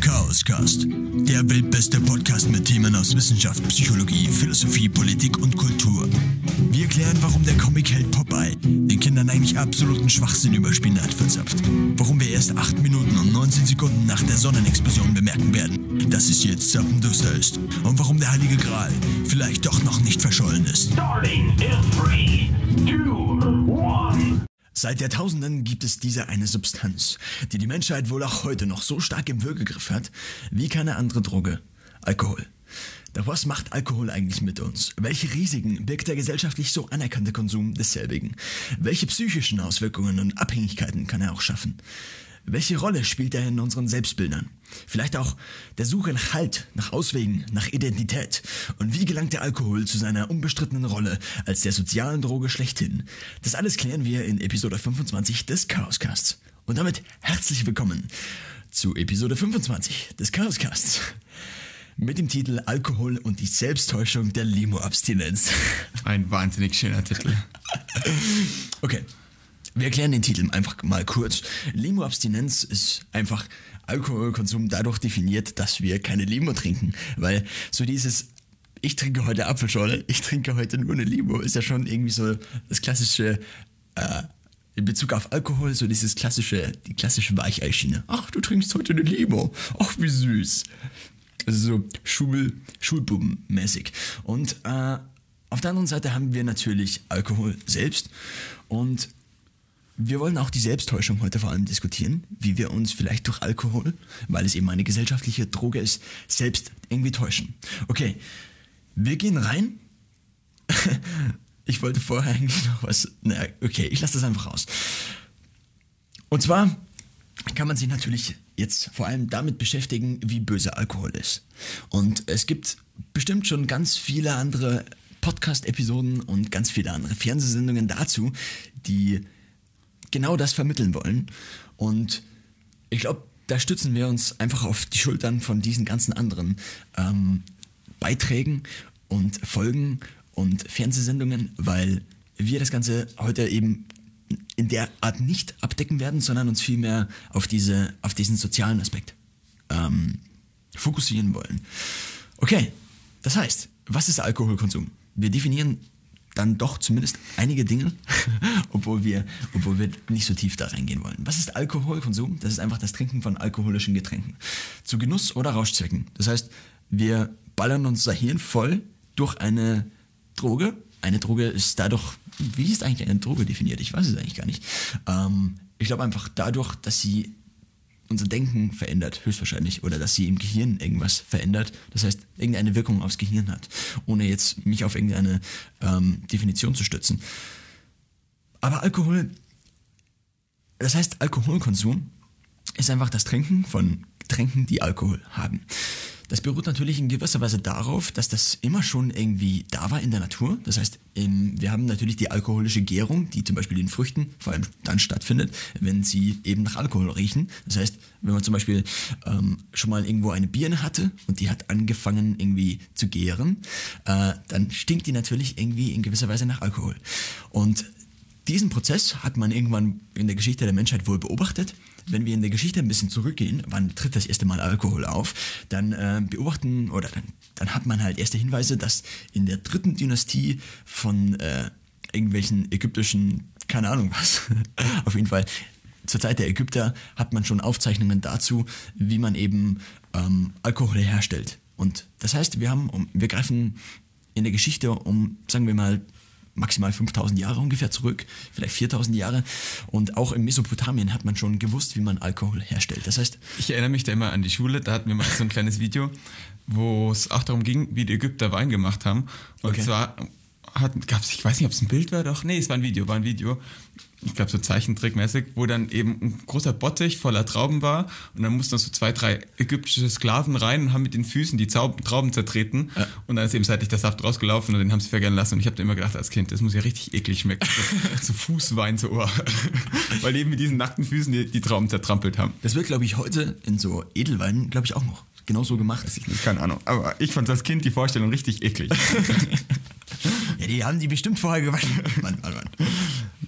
Chaoscast, der weltbeste Podcast mit Themen aus Wissenschaft, Psychologie, Philosophie, Politik und Kultur. Wir klären, warum der Comic-Held Popeye den Kindern eigentlich absoluten Schwachsinn über Spinat verzapft. Warum wir erst 8 Minuten und 19 Sekunden nach der Sonnenexplosion bemerken werden, dass es jetzt zappenduster ist. Und warum der Heilige Gral vielleicht doch noch nicht verschollen ist. Starting in 3, 2, 1. Seit Jahrtausenden gibt es diese eine Substanz, die die Menschheit wohl auch heute noch so stark im Würgegriff hat wie keine andere Droge. Alkohol. Doch was macht Alkohol eigentlich mit uns? Welche Risiken birgt der gesellschaftlich so anerkannte Konsum desselbigen? Welche psychischen Auswirkungen und Abhängigkeiten kann er auch schaffen? Welche Rolle spielt er in unseren Selbstbildern? Vielleicht auch der Suche nach Halt, nach Auswegen, nach Identität. Und wie gelangt der Alkohol zu seiner unbestrittenen Rolle als der sozialen Droge schlechthin? Das alles klären wir in Episode 25 des Chaoscasts. Und damit herzlich willkommen zu Episode 25 des Chaoscasts. Mit dem Titel Alkohol und die Selbsttäuschung der Limo-Abstinenz. Ein wahnsinnig schöner Titel. Okay, wir erklären den Titel einfach mal kurz. Limo-Abstinenz ist einfach Alkoholkonsum dadurch definiert, dass wir keine Limo trinken. Weil so dieses, ich trinke heute Apfelschorle, ich trinke heute nur eine Limo, ist ja schon irgendwie so das klassische, äh, in Bezug auf Alkohol, so dieses klassische, die klassische Weicheischiene. Ach, du trinkst heute eine Limo. Ach, wie süß. Also so Schul, Schulbubenmäßig. Und äh, auf der anderen Seite haben wir natürlich Alkohol selbst und wir wollen auch die Selbsttäuschung heute vor allem diskutieren, wie wir uns vielleicht durch Alkohol, weil es eben eine gesellschaftliche Droge ist, selbst irgendwie täuschen. Okay, wir gehen rein. ich wollte vorher eigentlich noch was. Na, okay, ich lasse das einfach raus. Und zwar kann man sich natürlich jetzt vor allem damit beschäftigen, wie böse Alkohol ist. Und es gibt bestimmt schon ganz viele andere Podcast-Episoden und ganz viele andere Fernsehsendungen dazu, die genau das vermitteln wollen. Und ich glaube, da stützen wir uns einfach auf die Schultern von diesen ganzen anderen ähm, Beiträgen und Folgen und Fernsehsendungen, weil wir das Ganze heute eben in der Art nicht abdecken werden, sondern uns vielmehr auf, diese, auf diesen sozialen Aspekt ähm, fokussieren wollen. Okay, das heißt, was ist Alkoholkonsum? Wir definieren dann doch zumindest einige Dinge, obwohl, wir, obwohl wir nicht so tief da reingehen wollen. Was ist Alkoholkonsum? Das ist einfach das Trinken von alkoholischen Getränken. Zu Genuss oder Rauschzwecken. Das heißt, wir ballern unser Hirn voll durch eine Droge. Eine Droge ist dadurch, wie ist eigentlich eine Droge definiert? Ich weiß es eigentlich gar nicht. Ähm, ich glaube einfach dadurch, dass sie unser Denken verändert, höchstwahrscheinlich, oder dass sie im Gehirn irgendwas verändert, das heißt, irgendeine Wirkung aufs Gehirn hat, ohne jetzt mich auf irgendeine ähm, Definition zu stützen. Aber Alkohol, das heißt, Alkoholkonsum ist einfach das Trinken von Getränken, die Alkohol haben. Das beruht natürlich in gewisser Weise darauf, dass das immer schon irgendwie da war in der Natur. Das heißt, wir haben natürlich die alkoholische Gärung, die zum Beispiel in Früchten vor allem dann stattfindet, wenn sie eben nach Alkohol riechen. Das heißt, wenn man zum Beispiel ähm, schon mal irgendwo eine Birne hatte und die hat angefangen irgendwie zu gären, äh, dann stinkt die natürlich irgendwie in gewisser Weise nach Alkohol. Und diesen Prozess hat man irgendwann in der Geschichte der Menschheit wohl beobachtet. Wenn wir in der Geschichte ein bisschen zurückgehen, wann tritt das erste Mal Alkohol auf, dann äh, beobachten oder dann, dann hat man halt erste Hinweise, dass in der dritten Dynastie von äh, irgendwelchen ägyptischen, keine Ahnung was, auf jeden Fall zur Zeit der Ägypter hat man schon Aufzeichnungen dazu, wie man eben ähm, Alkohol herstellt. Und das heißt, wir haben, wir greifen in der Geschichte um, sagen wir mal, maximal 5000 Jahre ungefähr zurück, vielleicht 4000 Jahre. Und auch in Mesopotamien hat man schon gewusst, wie man Alkohol herstellt. Das heißt. Ich erinnere mich da immer an die Schule, da hatten wir mal so ein kleines Video, wo es auch darum ging, wie die Ägypter Wein gemacht haben. Und okay. zwar gab es, ich weiß nicht, ob es ein Bild war, doch, nee, es war ein Video, war ein Video, ich glaube so Zeichentrickmäßig, wo dann eben ein großer Bottich voller Trauben war und dann mussten so zwei, drei ägyptische Sklaven rein und haben mit den Füßen die Trauben zertreten ja. und dann ist eben seitlich der Saft rausgelaufen und den haben sie vergern lassen und ich habe immer gedacht als Kind, das muss ja richtig eklig schmecken, so, so Fußwein so Ohr, weil eben mit diesen nackten Füßen die, die Trauben zertrampelt haben. Das wird glaube ich heute in so Edelweinen, glaube ich auch noch genauso gemacht. Weiß ich nicht, keine Ahnung, aber ich fand als Kind die Vorstellung richtig eklig. ja, die haben die bestimmt vorher gewaschen. Mann, Mann, Mann.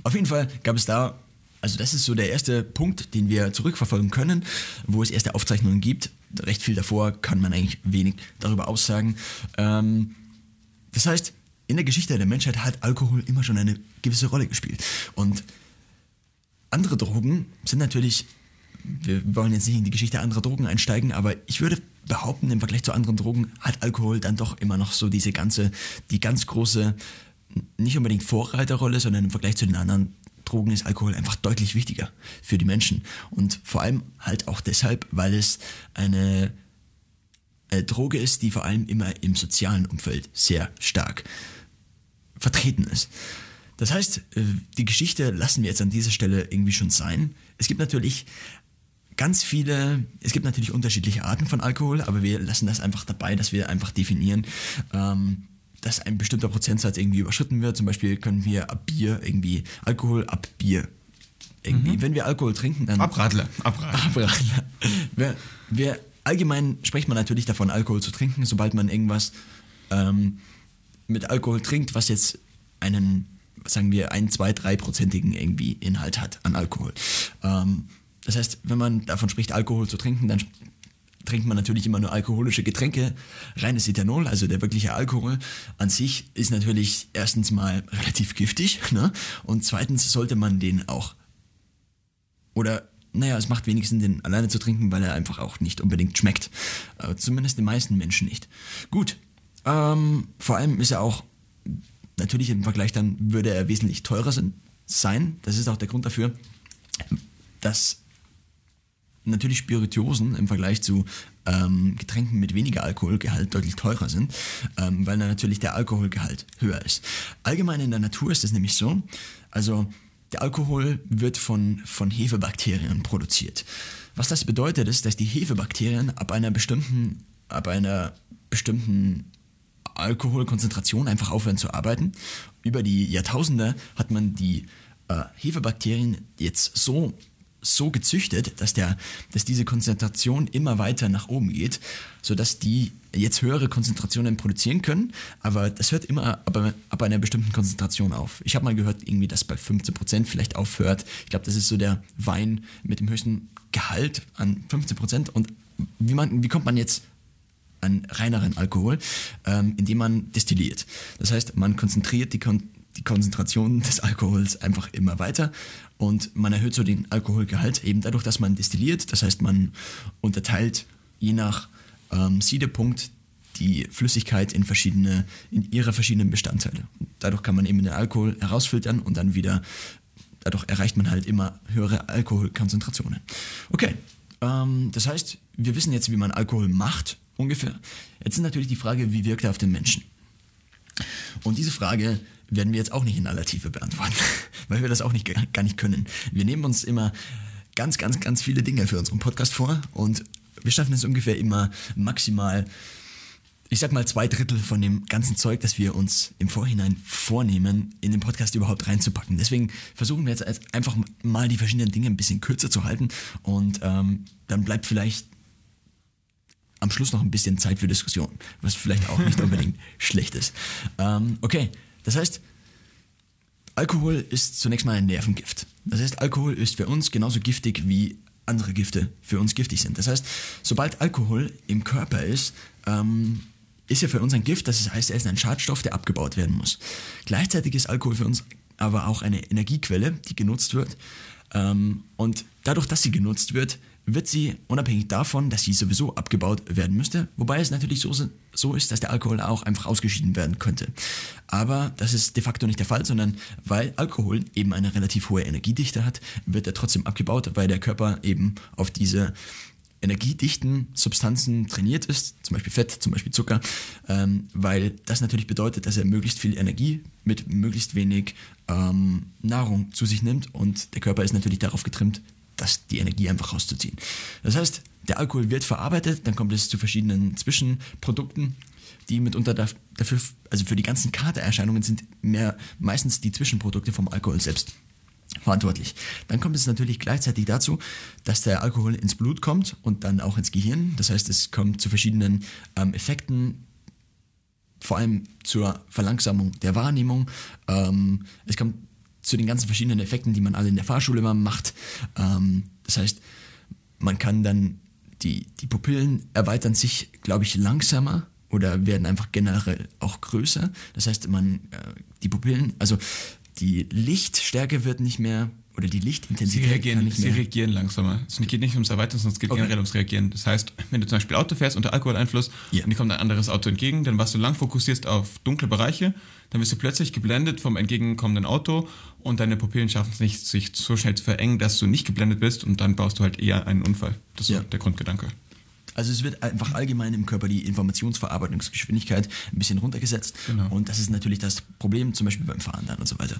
Auf jeden Fall gab es da Also das ist so der erste Punkt, den wir zurückverfolgen können, wo es erste Aufzeichnungen gibt. Recht viel davor kann man eigentlich wenig darüber aussagen. Ähm, das heißt, in der Geschichte der Menschheit hat Alkohol immer schon eine gewisse Rolle gespielt. Und andere Drogen sind natürlich, wir wollen jetzt nicht in die Geschichte anderer Drogen einsteigen, aber ich würde behaupten, im Vergleich zu anderen Drogen hat Alkohol dann doch immer noch so diese ganze, die ganz große, nicht unbedingt Vorreiterrolle, sondern im Vergleich zu den anderen Drogen ist Alkohol einfach deutlich wichtiger für die Menschen. Und vor allem halt auch deshalb, weil es eine äh, Droge ist, die vor allem immer im sozialen Umfeld sehr stark vertreten ist. Das heißt, äh, die Geschichte lassen wir jetzt an dieser Stelle irgendwie schon sein. Es gibt natürlich ganz viele, es gibt natürlich unterschiedliche Arten von Alkohol, aber wir lassen das einfach dabei, dass wir einfach definieren, ähm, dass ein bestimmter Prozentsatz irgendwie überschritten wird. Zum Beispiel können wir ab Bier irgendwie Alkohol ab Bier. Irgendwie, mhm. wenn wir Alkohol trinken, dann. Abradler. Abradler. Abradler. Wir, wir, allgemein spricht man natürlich davon, Alkohol zu trinken, sobald man irgendwas ähm, mit Alkohol trinkt, was jetzt einen, sagen wir, ein, zwei, dreiprozentigen irgendwie Inhalt hat an Alkohol. Ähm, das heißt, wenn man davon spricht, Alkohol zu trinken, dann trinkt man natürlich immer nur alkoholische Getränke. Reines Ethanol, also der wirkliche Alkohol an sich, ist natürlich erstens mal relativ giftig. Ne? Und zweitens sollte man den auch. Oder, naja, es macht wenigstens den alleine zu trinken, weil er einfach auch nicht unbedingt schmeckt. Aber zumindest den meisten Menschen nicht. Gut. Ähm, vor allem ist er auch, natürlich im Vergleich dann würde er wesentlich teurer sein. Das ist auch der Grund dafür, dass natürlich Spirituosen im Vergleich zu ähm, Getränken mit weniger Alkoholgehalt deutlich teurer sind, ähm, weil natürlich der Alkoholgehalt höher ist. Allgemein in der Natur ist es nämlich so, also der Alkohol wird von, von Hefebakterien produziert. Was das bedeutet ist, dass die Hefebakterien ab einer bestimmten, ab einer bestimmten Alkoholkonzentration einfach aufhören zu arbeiten. Über die Jahrtausende hat man die äh, Hefebakterien jetzt so so gezüchtet, dass, der, dass diese Konzentration immer weiter nach oben geht, sodass die jetzt höhere Konzentrationen produzieren können, aber das hört immer ab, ab einer bestimmten Konzentration auf. Ich habe mal gehört, irgendwie, dass bei 15% vielleicht aufhört. Ich glaube, das ist so der Wein mit dem höchsten Gehalt an 15%. Und wie, man, wie kommt man jetzt an reineren Alkohol? Ähm, indem man destilliert. Das heißt, man konzentriert die Kon die Konzentration des Alkohols einfach immer weiter und man erhöht so den Alkoholgehalt eben dadurch, dass man destilliert. Das heißt, man unterteilt je nach ähm, Siedepunkt die Flüssigkeit in verschiedene, in ihre verschiedenen Bestandteile. Und dadurch kann man eben den Alkohol herausfiltern und dann wieder, dadurch erreicht man halt immer höhere Alkoholkonzentrationen. Okay, ähm, das heißt, wir wissen jetzt, wie man Alkohol macht, ungefähr. Jetzt ist natürlich die Frage, wie wirkt er auf den Menschen? Und diese Frage werden wir jetzt auch nicht in aller Tiefe beantworten, weil wir das auch nicht, gar nicht können. Wir nehmen uns immer ganz, ganz, ganz viele Dinge für unseren Podcast vor und wir schaffen es ungefähr immer maximal, ich sag mal, zwei Drittel von dem ganzen Zeug, das wir uns im Vorhinein vornehmen, in den Podcast überhaupt reinzupacken. Deswegen versuchen wir jetzt einfach mal die verschiedenen Dinge ein bisschen kürzer zu halten und ähm, dann bleibt vielleicht am Schluss noch ein bisschen Zeit für Diskussion, was vielleicht auch nicht unbedingt schlecht ist. Ähm, okay, das heißt, Alkohol ist zunächst mal ein Nervengift. Das heißt, Alkohol ist für uns genauso giftig wie andere Gifte für uns giftig sind. Das heißt, sobald Alkohol im Körper ist, ähm, ist er für uns ein Gift, das heißt, er ist ein Schadstoff, der abgebaut werden muss. Gleichzeitig ist Alkohol für uns aber auch eine Energiequelle, die genutzt wird. Ähm, und dadurch, dass sie genutzt wird, wird sie, unabhängig davon, dass sie sowieso abgebaut werden müsste, wobei es natürlich so, so ist, dass der Alkohol auch einfach ausgeschieden werden könnte. Aber das ist de facto nicht der Fall, sondern weil Alkohol eben eine relativ hohe Energiedichte hat, wird er trotzdem abgebaut, weil der Körper eben auf diese energiedichten Substanzen trainiert ist, zum Beispiel Fett, zum Beispiel Zucker, ähm, weil das natürlich bedeutet, dass er möglichst viel Energie mit möglichst wenig ähm, Nahrung zu sich nimmt und der Körper ist natürlich darauf getrimmt, das, die Energie einfach rauszuziehen. Das heißt, der Alkohol wird verarbeitet, dann kommt es zu verschiedenen Zwischenprodukten, die mitunter dafür, also für die ganzen Katererscheinungen sind mehr meistens die Zwischenprodukte vom Alkohol selbst verantwortlich. Dann kommt es natürlich gleichzeitig dazu, dass der Alkohol ins Blut kommt und dann auch ins Gehirn. Das heißt, es kommt zu verschiedenen ähm, Effekten, vor allem zur Verlangsamung der Wahrnehmung. Ähm, es kommt zu den ganzen verschiedenen Effekten, die man alle in der Fahrschule immer macht. Ähm, das heißt, man kann dann die, die Pupillen erweitern sich, glaube ich, langsamer oder werden einfach generell auch größer. Das heißt, man äh, die Pupillen, also die Lichtstärke wird nicht mehr oder die Sie Lichtintensität kann reagieren, nicht sie reagieren langsamer. Es geht nicht ums Erweitern, sondern es geht Okay. generell ums Reagieren. Das heißt, wenn du zum Beispiel Auto fährst unter Alkoholeinfluss Ja. und dir kommt ein anderes Auto entgegen, dann warst du lang fokussierst auf dunkle Bereiche, dann wirst du plötzlich geblendet vom entgegenkommenden Auto und deine Pupillen schaffen es nicht, sich so schnell zu verengen, dass du nicht geblendet bist und dann baust du halt eher einen Unfall. Das ist so der Grundgedanke. Also es wird einfach allgemein im Körper die Informationsverarbeitungsgeschwindigkeit ein bisschen runtergesetzt. Genau. Und das ist natürlich das Problem, zum Beispiel beim Fahren dann und so weiter.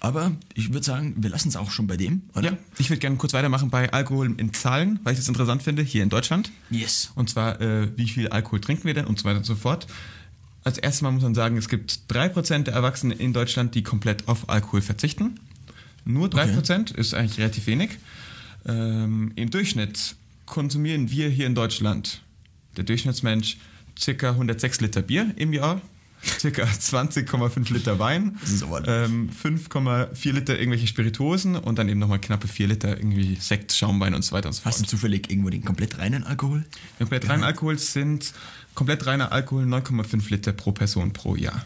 Aber ich würde sagen, wir lassen es auch schon bei dem, oder? Ja, ich würde gerne kurz weitermachen bei Alkohol in Zahlen, weil ich das interessant finde, hier in Deutschland. Yes. Und zwar, äh, wie viel Alkohol trinken wir denn und so weiter und so fort. Als erstes Mal muss man sagen, es gibt 3% der Erwachsenen in Deutschland, die komplett auf Alkohol verzichten. Nur 3% ist eigentlich relativ wenig. Ähm, Im Durchschnitt konsumieren wir hier in Deutschland, der Durchschnittsmensch, circa 106 Liter Bier im Jahr, circa 20,5 Liter Wein, ähm, 5,4 Liter irgendwelche Spirituosen und dann eben nochmal knappe 4 Liter irgendwie Sekt, Schaumwein und so weiter und so fort. Hast du zufällig irgendwo den komplett reinen Alkohol? Komplett reiner Alkohol sind komplett reiner Alkohol 9,5 Liter pro Person pro Jahr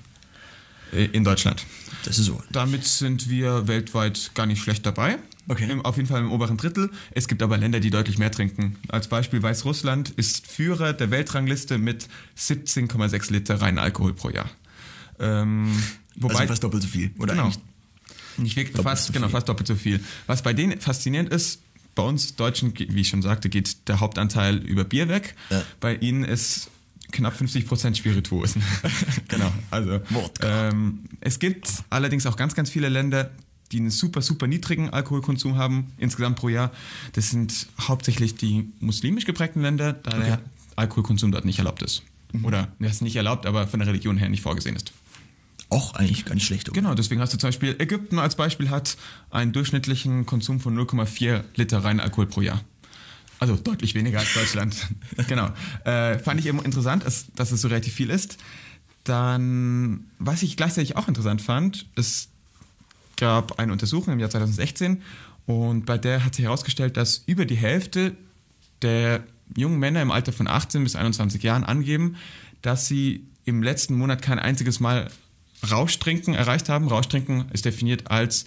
äh, in Deutschland. Das ist so. Damit sind wir weltweit gar nicht schlecht dabei. Okay. Im, auf jeden Fall im oberen Drittel. Es gibt aber Länder, die deutlich mehr trinken. Als Beispiel Weißrussland ist Führer der Weltrangliste mit 17,6 Liter reinen Alkohol pro Jahr. Ähm, wobei, also fast doppelt so viel. Oder Genau. nicht wirklich, fast, so genau, fast doppelt so viel. Was bei denen faszinierend ist, bei uns Deutschen, wie ich schon sagte, geht der Hauptanteil über Bier weg. Ja. Bei ihnen ist knapp 50% Spirituosen. genau, also ähm, es gibt allerdings auch ganz, ganz viele Länder, die einen super, super niedrigen Alkoholkonsum haben, insgesamt pro Jahr. Das sind hauptsächlich die muslimisch geprägten Länder, da der Alkoholkonsum dort nicht erlaubt ist. Oder, das ist nicht erlaubt, aber von der Religion her nicht vorgesehen ist. Auch eigentlich gar nicht schlecht. Oder? Genau, deswegen hast du zum Beispiel Ägypten als Beispiel hat einen durchschnittlichen Konsum von 0,4 Liter reinen Alkohol pro Jahr. Also deutlich weniger als Deutschland. genau. Äh, fand ich eben interessant, dass, es so relativ viel ist. Dann, was ich gleichzeitig auch interessant fand, es gab eine Untersuchung im Jahr 2016 und bei der hat sich herausgestellt, dass über die Hälfte der jungen Männer im Alter von 18 bis 21 Jahren angeben, dass sie im letzten Monat kein einziges Mal Rauschtrinken erreicht haben. Rauschtrinken ist definiert als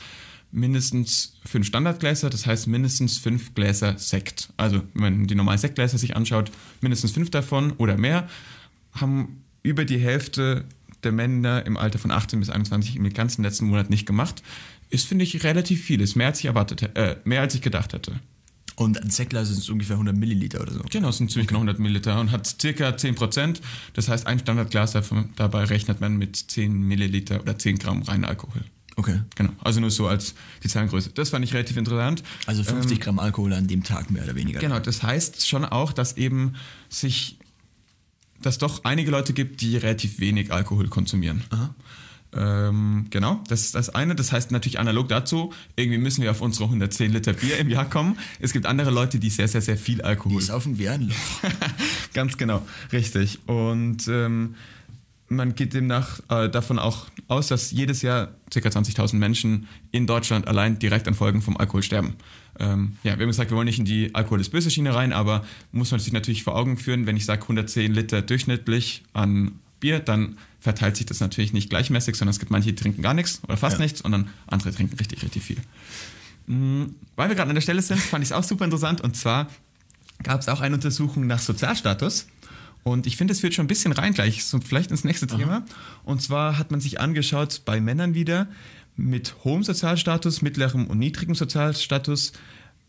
mindestens fünf Standardgläser, das heißt mindestens fünf Gläser Sekt. Also wenn man die normalen Sektgläser sich anschaut, mindestens fünf davon oder mehr haben über die Hälfte der Männer im Alter von 18 bis 21 im ganzen letzten Monat nicht gemacht. Ist, finde ich, relativ viel. Ist mehr als ich erwartet äh, mehr als ich gedacht hätte. Und ein Sektglas sind ungefähr 100 Milliliter oder so. Genau, es sind ziemlich genau 100 Milliliter und hat circa 10 Prozent. Das heißt, ein Standardglas davon, dabei rechnet man mit 10 Milliliter oder 10 Gramm reinen Alkohol. Okay. Genau, also nur so als die Zahlengröße. Das fand ich relativ interessant. Also 50 Gramm Alkohol an dem Tag mehr oder weniger. Genau, das heißt schon auch, dass eben sich, dass doch einige Leute gibt, die relativ wenig Alkohol konsumieren. Ähm, genau, das ist das eine. Das heißt natürlich analog dazu, irgendwie müssen wir auf unsere 110 Liter Bier im Jahr kommen. Es gibt andere Leute, die sehr, sehr, sehr viel Alkohol Die saufen wie ein Loch. Ganz genau, richtig. Und ähm, man geht demnach äh, davon auch aus, dass jedes Jahr ca. 20.000 Menschen in Deutschland allein direkt an Folgen vom Alkohol sterben. Ähm, ja, wir haben gesagt, wir wollen nicht in die Alkohol ist böse Schiene rein, aber muss man sich natürlich vor Augen führen, wenn ich sage 110 Liter durchschnittlich an Bier, dann verteilt sich das natürlich nicht gleichmäßig, sondern es gibt manche, die trinken gar nichts oder fast Ja. nichts und dann andere trinken richtig, richtig viel. Mm, Weil wir gerade an der Stelle sind, fand ich es auch super interessant und zwar gab es auch eine Untersuchung nach Sozialstatus. Und ich finde, es führt schon ein bisschen rein gleich, so vielleicht ins nächste Thema. Und zwar hat man sich angeschaut bei Männern wieder mit hohem Sozialstatus, mittlerem und niedrigem Sozialstatus,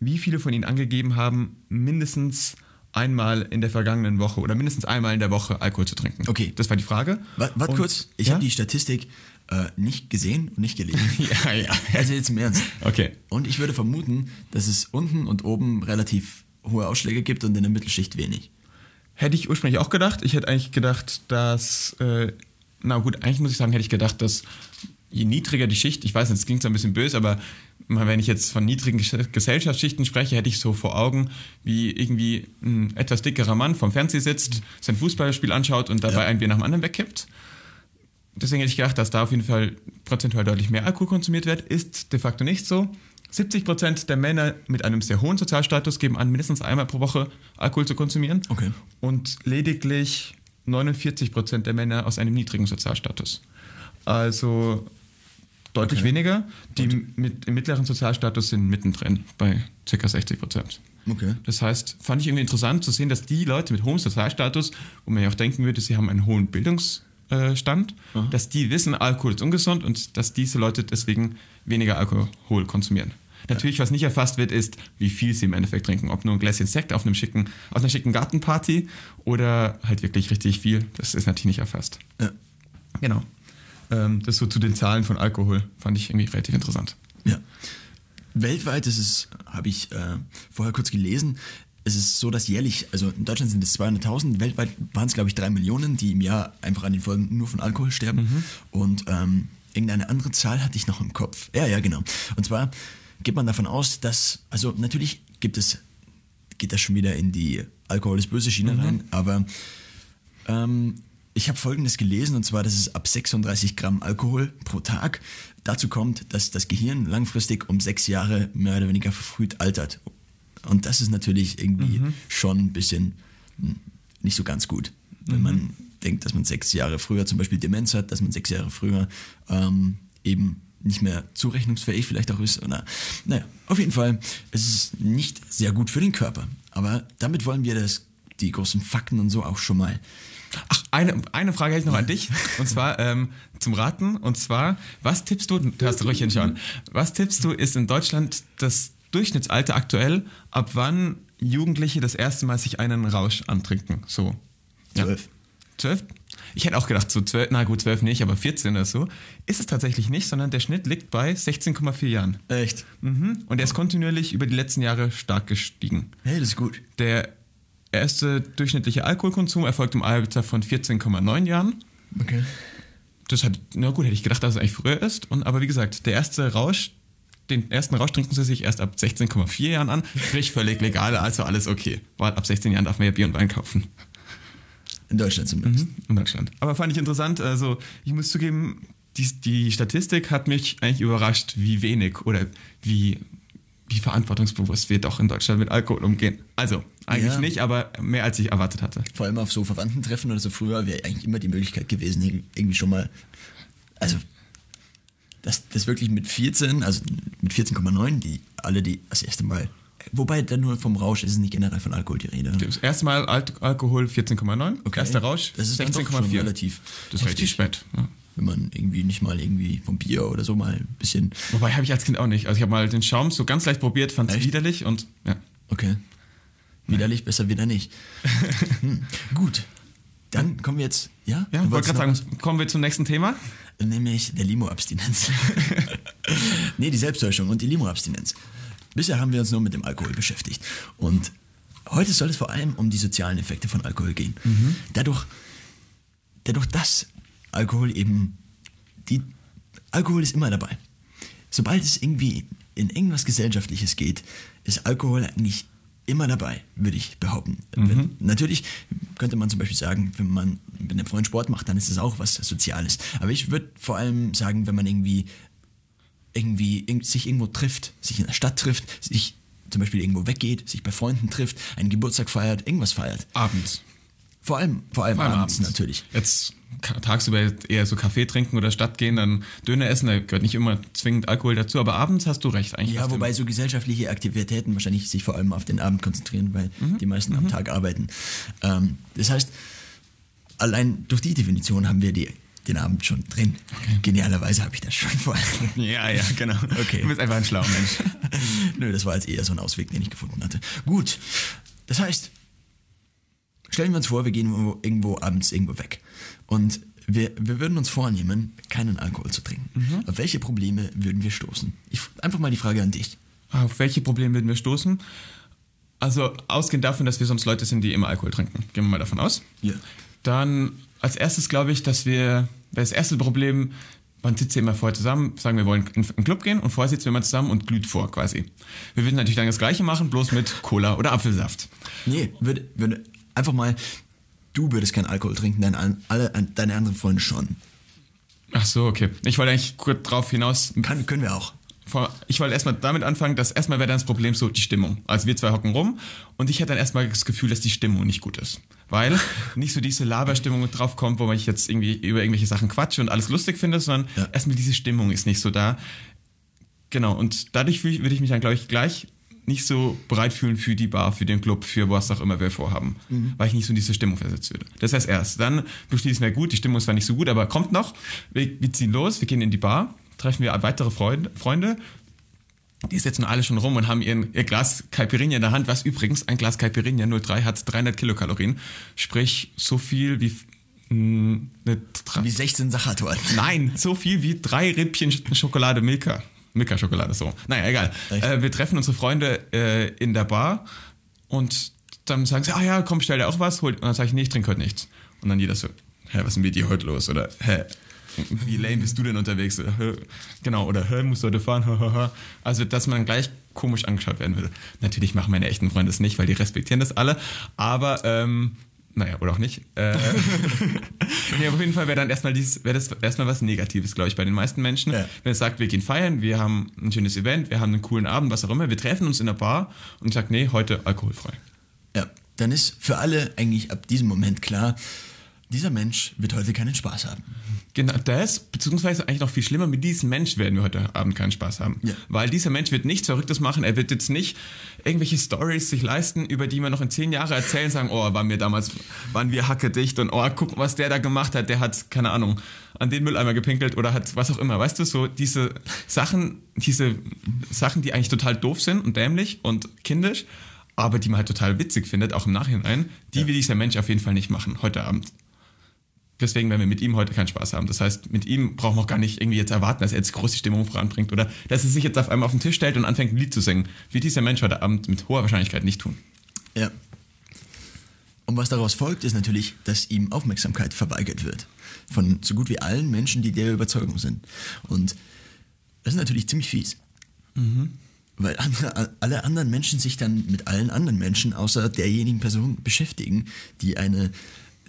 wie viele von ihnen angegeben haben, mindestens einmal in der vergangenen Woche oder mindestens einmal in der Woche Alkohol zu trinken. Okay. Das war die Frage. Warte kurz, ich ja? habe die Statistik äh, nicht gesehen und nicht gelesen. Ja, ja. Also jetzt im Ernst. Okay. Und ich würde vermuten, dass es unten und oben relativ hohe Ausschläge gibt und in der Mittelschicht wenig. Hätte ich ursprünglich auch gedacht. Ich hätte eigentlich gedacht, dass, äh, na gut, eigentlich muss ich sagen, hätte ich gedacht, dass je niedriger die Schicht, ich weiß nicht, es klingt so ein bisschen böse, aber wenn ich jetzt von niedrigen Ges- Gesellschaftsschichten spreche, hätte ich so vor Augen, wie irgendwie ein etwas dickerer Mann vom Fernseher sitzt, sein Fußballspiel anschaut und dabei Ja. ein Bier nach dem anderen wegkippt. deswegen hätte ich gedacht, dass da auf jeden Fall prozentual deutlich mehr Alkohol konsumiert wird. Ist de facto nicht so. 70% der Männer mit einem sehr hohen Sozialstatus geben an, mindestens einmal pro Woche Alkohol zu konsumieren. Okay. Und lediglich 49% der Männer aus einem niedrigen Sozialstatus. Also deutlich Okay. weniger. Die mit im mittleren Sozialstatus sind mittendrin bei ca. 60%. Okay. Das heißt, fand ich irgendwie interessant zu sehen, dass die Leute mit hohem Sozialstatus, wo man ja auch denken würde, sie haben einen hohen Bildungsstand, dass die wissen, Alkohol ist ungesund und dass diese Leute deswegen weniger Alkohol konsumieren. Natürlich, was nicht erfasst wird, ist, wie viel sie im Endeffekt trinken. Ob nur ein Gläschen Sekt auf, einem schicken, auf einer schicken Gartenparty oder halt wirklich richtig viel. Das ist natürlich nicht erfasst. Ja. Genau. Ähm, das so zu den Zahlen von Alkohol fand ich irgendwie relativ interessant. Ja. Weltweit ist es, habe ich äh, vorher kurz gelesen, es ist so, dass jährlich, also in Deutschland sind es 200.000, weltweit waren es, glaube ich, drei Millionen, die im Jahr einfach an den Folgen nur von Alkohol sterben. Und ähm, irgendeine andere Zahl hatte ich noch im Kopf. Ja, ja, genau. Und zwar geht man davon aus, dass, also natürlich gibt es, geht das schon wieder in die Alkohol ist böse Schiene rein, aber ähm, ich habe Folgendes gelesen, und zwar, dass es ab 36 Gramm Alkohol pro Tag dazu kommt, dass das Gehirn langfristig um sechs Jahre mehr oder weniger verfrüht altert. Und das ist natürlich irgendwie schon ein bisschen hm, nicht so ganz gut. Wenn man denkt, dass man sechs Jahre früher zum Beispiel Demenz hat, dass man sechs Jahre früher ähm, eben nicht mehr zurechnungsfähig vielleicht auch ist. Oder, naja, auf jeden Fall, es ist nicht sehr gut für den Körper. Aber damit wollen wir das, die großen Fakten und so auch schon mal Ach, eine, eine Frage hätte ich noch an dich. Und zwar ähm, zum Raten. Und zwar, was tippst du, du hast ruhig hinschauen, was tippst du, ist in Deutschland das Durchschnittsalter aktuell, ab wann Jugendliche das erste Mal sich einen Rausch antrinken? So. Ja. zwölf. Zwölf? Ich hätte auch gedacht, so zwölf, na gut, zwölf nicht, aber 14 oder so. Ist es tatsächlich nicht, sondern der Schnitt liegt bei 16,4 Jahren. Echt? Mhm. Und er ist kontinuierlich über die letzten Jahre stark gestiegen. Hey, das ist gut. Der erste durchschnittliche Alkoholkonsum erfolgt im Alter von 14,9 Jahren. Okay. Das hat, na gut, hätte ich gedacht, dass es eigentlich früher ist. Und, aber wie gesagt, der erste Rausch, den ersten Rausch trinken sie sich erst ab 16,4 Jahren an. Sprich, völlig legal, also alles okay. Weil ab 16 Jahren darf man ja Bier und Wein kaufen. In Deutschland zumindest. In Deutschland. Aber fand ich interessant. Also, ich muss zugeben, die, die Statistik hat mich eigentlich überrascht, wie wenig oder wie, wie verantwortungsbewusst wir doch in Deutschland mit Alkohol umgehen. Also, eigentlich Ja. nicht, aber mehr als ich erwartet hatte. Vor allem auf so Verwandtentreffen oder so früher wäre eigentlich immer die Möglichkeit gewesen, irgendwie schon mal, also das, das wirklich mit 14, also mit 14,9, die alle die das erste Mal, wobei dann nur vom Rausch ist es nicht generell von Alkohol die Rede. ne? Das erste Mal Alt Alkohol 14,9. Okay. Erster Rausch Das ist dann doch schon 16,4. relativ Das ist richtig spät. Ja. Wenn man irgendwie nicht mal irgendwie vom Bier oder so mal ein bisschen, Wobei habe ich als Kind auch nicht. Also ich habe mal den Schaum so ganz leicht probiert, fand es widerlich und ja. okay, widerlich, besser wieder nicht. hm. Gut, dann kommen wir jetzt, ja? Ja, ich wollte gerade sagen, kommen wir zum nächsten Thema. nämlich der Limo-Abstinenz. nee, die Selbsttäuschung und die Limo-Abstinenz. Bisher haben wir uns nur mit dem Alkohol beschäftigt. Und heute soll es vor allem um die sozialen Effekte von Alkohol gehen. Dadurch, dadurch, dass Alkohol eben, die, Alkohol ist immer dabei. Sobald es irgendwie in irgendwas Gesellschaftliches geht, ist Alkohol eigentlich immer dabei, würde ich behaupten. Wenn, natürlich könnte man zum Beispiel sagen, wenn man mit einem Freund Sport macht, dann ist es auch was Soziales. Aber ich würde vor allem sagen, wenn man irgendwie, irgendwie irg- sich irgendwo trifft, sich in der Stadt trifft, sich zum Beispiel irgendwo weggeht, sich bei Freunden trifft, einen Geburtstag feiert, irgendwas feiert. Abends. Vor allem, vor allem, Vor allem abends, natürlich. Jetzt tagsüber eher so Kaffee trinken oder Stadt gehen, dann Döner essen, da gehört nicht immer zwingend Alkohol dazu, aber abends hast du recht eigentlich. Ja, wobei so gesellschaftliche Aktivitäten wahrscheinlich sich vor allem auf den Abend konzentrieren, weil Mhm. die meisten am Tag arbeiten. Ähm, das heißt, allein durch die Definition haben wir die, den Abend schon drin. Genialerweise habe ich das schon vorher. Ja, ja, genau. Okay. Du bist einfach ein schlauer Mensch. Nö, das war jetzt eher so ein Ausweg, den ich gefunden hatte. Gut, das heißt, stellen wir uns vor, wir gehen irgendwo, abends irgendwo weg. Und wir, wir würden uns vornehmen, keinen Alkohol zu trinken. Mhm. Auf welche Probleme würden wir stoßen? Ich, einfach mal die Frage an dich. Auf welche Probleme würden wir stoßen? Also ausgehend davon, dass wir sonst Leute sind, die immer Alkohol trinken. Gehen wir mal davon aus. Ja. Dann als erstes glaube ich, dass wir, das erste Problem, man sitzt ja immer vorher zusammen, sagen wir wollen in einen Club gehen und vorher sitzen wir mal zusammen und glüht vor quasi. Wir würden natürlich dann das gleiche machen, bloß mit Cola oder Apfelsaft. Nee, würde, würde einfach mal, du würdest keinen Alkohol trinken, deine, an- alle, deine anderen Freunde schon. Ach so, okay. Ich wollte eigentlich kurz drauf hinaus. Kann, können wir auch. Ich wollte erstmal damit anfangen, dass erstmal wäre dann das Problem so die Stimmung. Also wir zwei hocken rum und ich hatte dann erstmal das Gefühl, dass die Stimmung nicht gut ist. Weil nicht so diese Laberstimmung drauf kommt, wo ich jetzt irgendwie über irgendwelche Sachen quatsche und alles lustig finde, sondern Ja. erstmal diese Stimmung ist nicht so da. Genau, und dadurch würde ich mich dann, glaube ich, gleich nicht so bereit fühlen für die Bar, für den Club, für was auch immer wir vorhaben. Weil ich nicht so in diese Stimmung versetzt würde. Das heißt erst, dann beschließen wir gut, die Stimmung ist zwar nicht so gut, aber kommt noch. Wir, wir ziehen los, wir gehen in die Bar, treffen wir weitere Freunde, Freunde die sitzen alle schon rum und haben ihren, ihr Glas Caipirinha in der Hand, was übrigens, ein Glas Caipirinha 03 hat 300 Kilokalorien, sprich so viel wie mh, Tra- Wie 16 Sachertorten. Nein, so viel wie drei Rippchen Sch- Schokolade Milka. Milka-Schokolade, so. Naja, egal. Äh, wir treffen unsere Freunde äh, in der Bar und dann sagen sie, ah ja, komm, stell dir auch was. Hol. Und dann sage ich, nee, ich trinke heute nichts. Und dann jeder so, hä, was ist mit dir heute los? Oder, hä, wie lame bist du denn unterwegs? Oder, hä, genau, oder, hä, musst du heute fahren? Also, dass man gleich komisch angeschaut werden würde. Natürlich machen meine echten Freunde das nicht, weil die respektieren das alle. Aber, ähm, naja, oder auch nicht. Äh, nee, auf jeden Fall wäre dann erstmal dieses, wäre das erstmal was Negatives, glaube ich, bei den meisten Menschen. Ja. Wenn es sagt, wir gehen feiern, wir haben ein schönes Event, wir haben einen coolen Abend, was auch immer, wir treffen uns in der Bar und sagt, nee, heute alkoholfrei. Ja, dann ist für alle eigentlich ab diesem Moment klar, dieser Mensch wird heute keinen Spaß haben. Genau das, beziehungsweise eigentlich noch viel schlimmer, mit diesem Mensch werden wir heute Abend keinen Spaß haben. Ja. Weil dieser Mensch wird nichts Verrücktes machen, er wird jetzt nicht irgendwelche Stories sich leisten, über die wir noch in zehn Jahren erzählen, sagen, oh, waren wir damals, waren wir hackedicht und oh, guck, was der da gemacht hat, der hat, keine Ahnung, an den Mülleimer gepinkelt oder hat was auch immer. Weißt du, so diese Sachen, diese Sachen, die eigentlich total doof sind und dämlich und kindisch, aber die man halt total witzig findet, auch im Nachhinein, die will dieser Mensch auf jeden Fall nicht machen, heute Abend. Deswegen werden wir mit ihm heute keinen Spaß haben. Das heißt, mit ihm brauchen wir auch gar nicht irgendwie jetzt erwarten, dass er jetzt groß die Stimmung voranbringt oder dass er sich jetzt auf einmal auf den Tisch stellt und anfängt, ein Lied zu singen. Wird dieser Mensch heute Abend mit hoher Wahrscheinlichkeit nicht tun. Ja. Und was daraus folgt, ist natürlich, dass ihm Aufmerksamkeit verweigert wird. Von so gut wie allen Menschen, die der Überzeugung sind. Und das ist natürlich ziemlich fies. Weil andere, alle anderen Menschen sich dann mit allen anderen Menschen außer derjenigen Person beschäftigen, die eine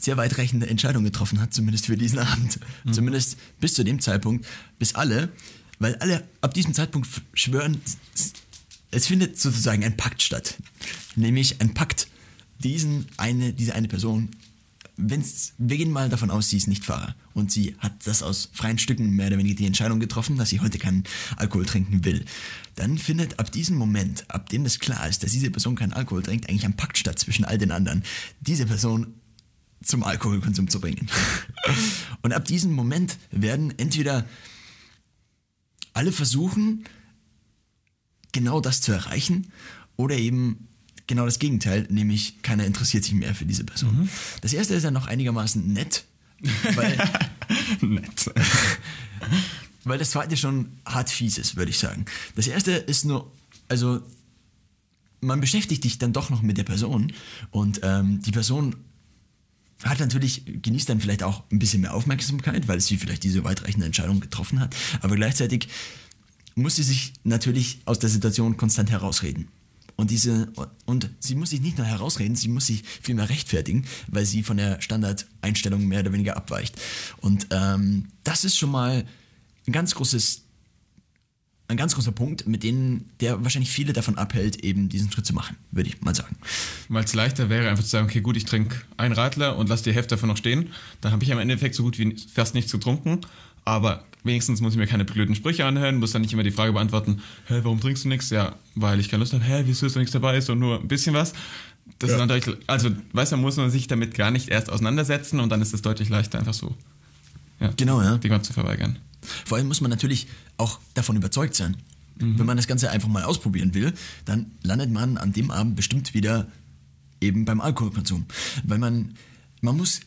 sehr weitreichende Entscheidung getroffen hat, zumindest für diesen Abend. Zumindest bis zu dem Zeitpunkt, bis alle, weil alle ab diesem Zeitpunkt schwören, es findet sozusagen ein Pakt statt. Nämlich ein Pakt, diesen eine, diese eine Person, wenn's, wir gehen mal davon aus, sie ist nicht Fahrer und sie hat das aus freien Stücken mehr oder weniger die Entscheidung getroffen, dass sie heute keinen Alkohol trinken will. Dann findet ab diesem Moment, ab dem das klar ist, dass diese Person keinen Alkohol trinkt, eigentlich ein Pakt statt zwischen all den anderen, diese Person zum Alkoholkonsum zu bringen. Und ab diesem Moment werden entweder alle versuchen, genau das zu erreichen oder eben genau das Gegenteil, nämlich keiner interessiert sich mehr für diese Person. Das erste ist ja noch einigermaßen nett, weil, Nett. weil das zweite schon hart fies ist, würde ich sagen. Das erste ist nur, also man beschäftigt dich dann doch noch mit der Person und ähm, die Person hat natürlich, genießt dann vielleicht auch ein bisschen mehr Aufmerksamkeit, weil sie vielleicht diese weitreichende Entscheidung getroffen hat, aber gleichzeitig muss sie sich natürlich aus der Situation konstant herausreden. Und diese, und sie muss sich nicht nur herausreden, sie muss sich vielmehr rechtfertigen, weil sie von der Standardeinstellung mehr oder weniger abweicht. Und ähm, das ist schon mal ein ganz großes, ein ganz großer Punkt, mit dem der wahrscheinlich viele davon abhält, eben diesen Schritt zu machen, würde ich mal sagen. Weil es leichter wäre, einfach zu sagen, okay, gut, ich trinke einen Radler und lass die Hälfte davon noch stehen. Dann habe ich am Endeffekt so gut wie fast nichts getrunken. Aber wenigstens muss ich mir keine blöden Sprüche anhören, muss dann nicht immer die Frage beantworten, hä, warum trinkst du nichts? Ja, weil ich keine Lust habe. Hä, wieso ist da nichts dabei? Ist doch nur ein bisschen was. Das ist dann deutlich, also, weißt du, man muss man sich damit gar nicht erst auseinandersetzen und dann ist es deutlich leichter, einfach so, ja, Genau, ja. Dinge zu verweigern. Vor allem muss man natürlich auch davon überzeugt sein. Wenn man das Ganze einfach mal ausprobieren will, dann landet man an dem Abend bestimmt wieder eben beim Alkoholkonsum. Weil man, man muss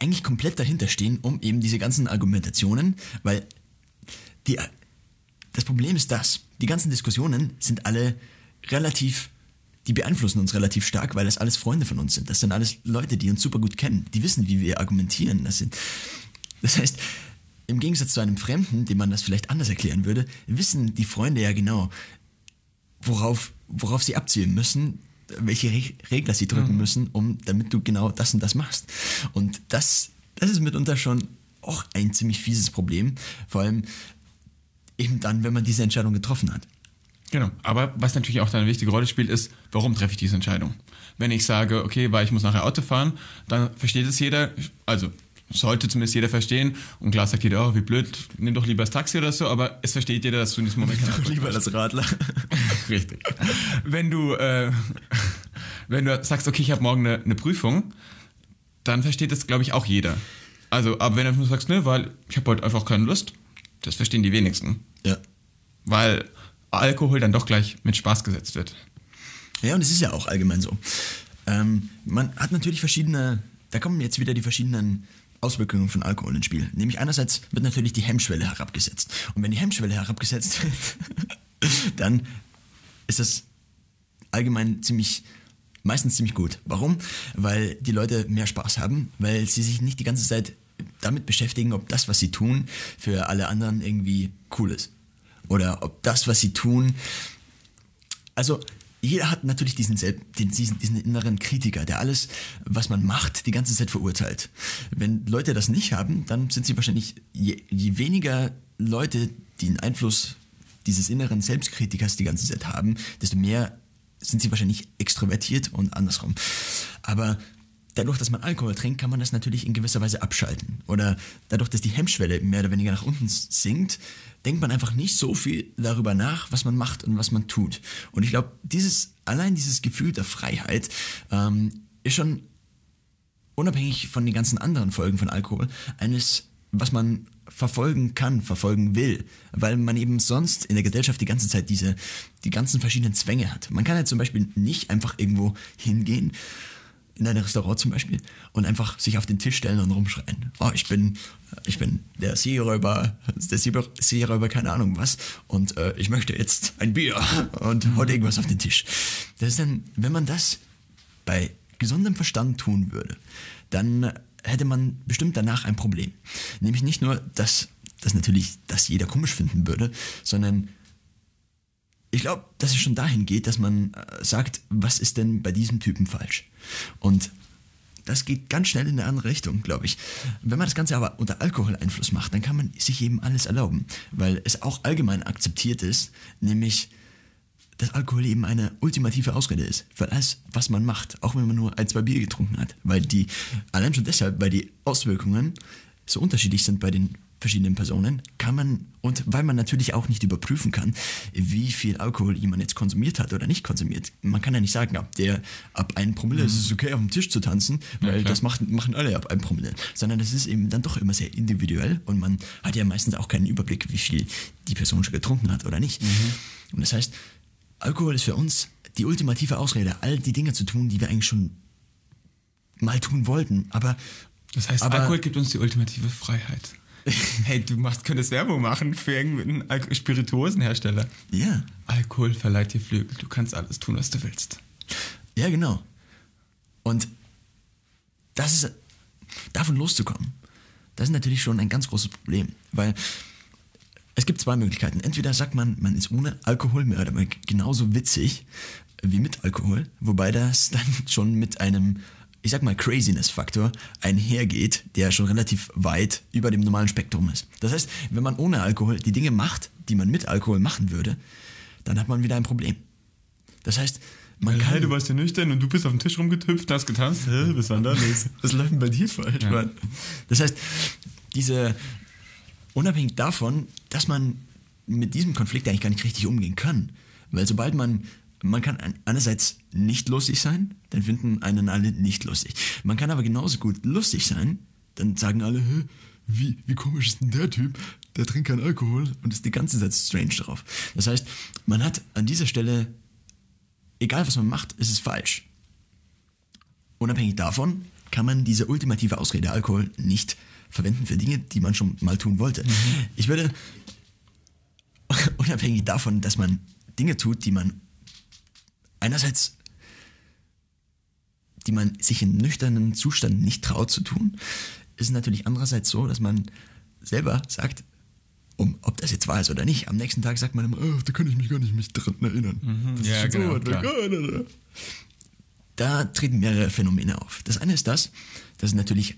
eigentlich komplett dahinter stehen, um eben diese ganzen Argumentationen, weil die, das Problem ist das, die ganzen Diskussionen sind alle relativ, die beeinflussen uns relativ stark, weil das alles Freunde von uns sind. Das sind alles Leute, die uns super gut kennen, die wissen, wie wir argumentieren. Das, sind, das heißt, im Gegensatz zu einem Fremden, dem man das vielleicht anders erklären würde, wissen die Freunde ja genau, worauf, worauf sie abzielen müssen, welche Re Regler sie drücken müssen, um, damit du genau das und das machst. Und das, das ist mitunter schon auch ein ziemlich fieses Problem. Vor allem eben dann, wenn man diese Entscheidung getroffen hat. Genau. Aber was natürlich auch eine wichtige Rolle spielt, ist, warum treffe ich diese Entscheidung? Wenn ich sage, okay, weil ich muss nachher Auto fahren, dann versteht es jeder, also sollte zumindest jeder verstehen. Und klar sagt jeder, oh, wie blöd, nimm doch lieber das Taxi oder so, aber es versteht jeder, dass du in diesem Moment Auto Lieber als Radler. Richtig. Wenn du, äh, wenn du sagst, okay, ich habe morgen eine, eine Prüfung, dann versteht das, glaube ich, auch jeder. Also, aber wenn du nur sagst, ne, weil ich habe heute einfach keine Lust, das verstehen die wenigsten. Ja. Weil Alkohol dann doch gleich mit Spaß gesetzt wird. Ja, und es ist ja auch allgemein so. Ähm, man hat natürlich verschiedene, da kommen jetzt wieder die verschiedenen Auswirkungen von Alkohol ins Spiel. Nämlich einerseits wird natürlich die Hemmschwelle herabgesetzt. Und wenn die Hemmschwelle herabgesetzt wird, dann ist das allgemein ziemlich, meistens ziemlich gut. Warum? Weil die Leute mehr Spaß haben, weil sie sich nicht die ganze Zeit damit beschäftigen, ob das, was sie tun, für alle anderen irgendwie cool ist. Oder ob das, was sie tun, also jeder hat natürlich diesen, diesen, diesen inneren Kritiker, der alles, was man macht, die ganze Zeit verurteilt. Wenn Leute das nicht haben, dann sind sie wahrscheinlich, je, je weniger Leute den Einfluss dieses inneren Selbstkritikers die ganze Zeit haben, desto mehr sind sie wahrscheinlich extrovertiert und andersrum. Aber dadurch, dass man Alkohol trinkt, kann man das natürlich in gewisser Weise abschalten. Oder dadurch, dass die Hemmschwelle mehr oder weniger nach unten sinkt, denkt man einfach nicht so viel darüber nach, was man macht und was man tut. Und ich glaube, dieses, allein dieses Gefühl der Freiheit ähm, ist schon unabhängig von den ganzen anderen Folgen von Alkohol eines, was man verfolgen kann, verfolgen will, weil man eben sonst in der Gesellschaft die ganze Zeit diese, die ganzen verschiedenen Zwänge hat. Man kann ja zum Beispiel nicht einfach irgendwo hingehen, in ein Restaurant zum Beispiel, und einfach sich auf den Tisch stellen und rumschreien. Oh, ich bin, ich bin der Seeräuber, der Seeräuber, Seeräuber keine Ahnung was, und äh, ich möchte jetzt ein Bier und haut irgendwas auf den Tisch. Das ist dann, wenn man das bei gesundem Verstand tun würde, dann hätte man bestimmt danach ein Problem. Nämlich nicht nur, dass das natürlich, dass jeder komisch finden würde, sondern ich glaube, dass es schon dahin geht, dass man äh, sagt, was ist denn bei diesem Typen falsch? Und das geht ganz schnell in eine andere Richtung, glaube ich. Wenn man das Ganze aber unter Alkoholeinfluss macht, dann kann man sich eben alles erlauben, weil es auch allgemein akzeptiert ist, nämlich, dass Alkohol eben eine ultimative Ausrede ist für alles, was man macht, auch wenn man nur ein, zwei Bier getrunken hat, weil die, allein schon deshalb, weil die Auswirkungen so unterschiedlich sind bei den verschiedenen Personen, kann man, und weil man natürlich auch nicht überprüfen kann, wie viel Alkohol jemand jetzt konsumiert hat oder nicht konsumiert. Man kann ja nicht sagen, ab, der, ab einem Promille ist es okay, auf dem Tisch zu tanzen, weil klar. das macht, machen alle ab einem Promille. Sondern das ist eben dann doch immer sehr individuell und man hat ja meistens auch keinen Überblick, wie viel die Person schon getrunken hat oder nicht. Und das heißt, Alkohol ist für uns die ultimative Ausrede, all die Dinge zu tun, die wir eigentlich schon mal tun wollten. Aber Das heißt, Aber- Alkohol gibt uns die ultimative Freiheit. hey, du machst, könntest Werbung machen für irgendeinen Al- Spirituosenhersteller. ja, Alkohol verleiht dir Flügel. Du kannst alles tun, was du willst. Ja, genau. Und das ist, davon loszukommen, das ist natürlich schon ein ganz großes Problem, weil es gibt zwei Möglichkeiten. Entweder sagt man, man ist ohne Alkohol mehr oder genauso witzig wie mit Alkohol, wobei das dann schon mit einem, ich sag mal, Craziness-Faktor einhergeht, der schon relativ weit über dem normalen Spektrum ist. Das heißt, wenn man ohne Alkohol die Dinge macht, die man mit Alkohol machen würde, dann hat man wieder ein Problem. Das heißt, man kann... Hey, du warst ja nüchtern und du bist auf dem Tisch rumgetüpft, hast getanzt. Was war denn da los? Was läuft denn bei dir falsch, Ja. Mann? Das heißt, diese, unabhängig davon, dass man mit diesem Konflikt eigentlich gar nicht richtig umgehen kann, weil sobald man, man kann ein- einerseits nicht lustig sein, dann finden einen alle nicht lustig. Man kann aber genauso gut lustig sein, dann sagen alle, Hä, wie, wie komisch ist denn der Typ? Der trinkt keinen Alkohol und ist die ganze Zeit strange drauf. Das heißt, man hat an dieser Stelle, egal was man macht, ist es falsch. Unabhängig davon kann man diese ultimative Ausrede Alkohol nicht verwenden für Dinge, die man schon mal tun wollte. Ich würde, unabhängig davon, dass man Dinge tut, die man einerseits, die man sich in nüchternen Zustand nicht traut zu tun, ist es natürlich andererseits so, dass man selber sagt, um, ob das jetzt wahr ist oder nicht, am nächsten Tag sagt man immer, oh, da kann ich mich gar nicht mich dran erinnern. Das ist Ja, so genau, klar. Ah. Da treten mehrere Phänomene auf. Das eine ist das, dass es natürlich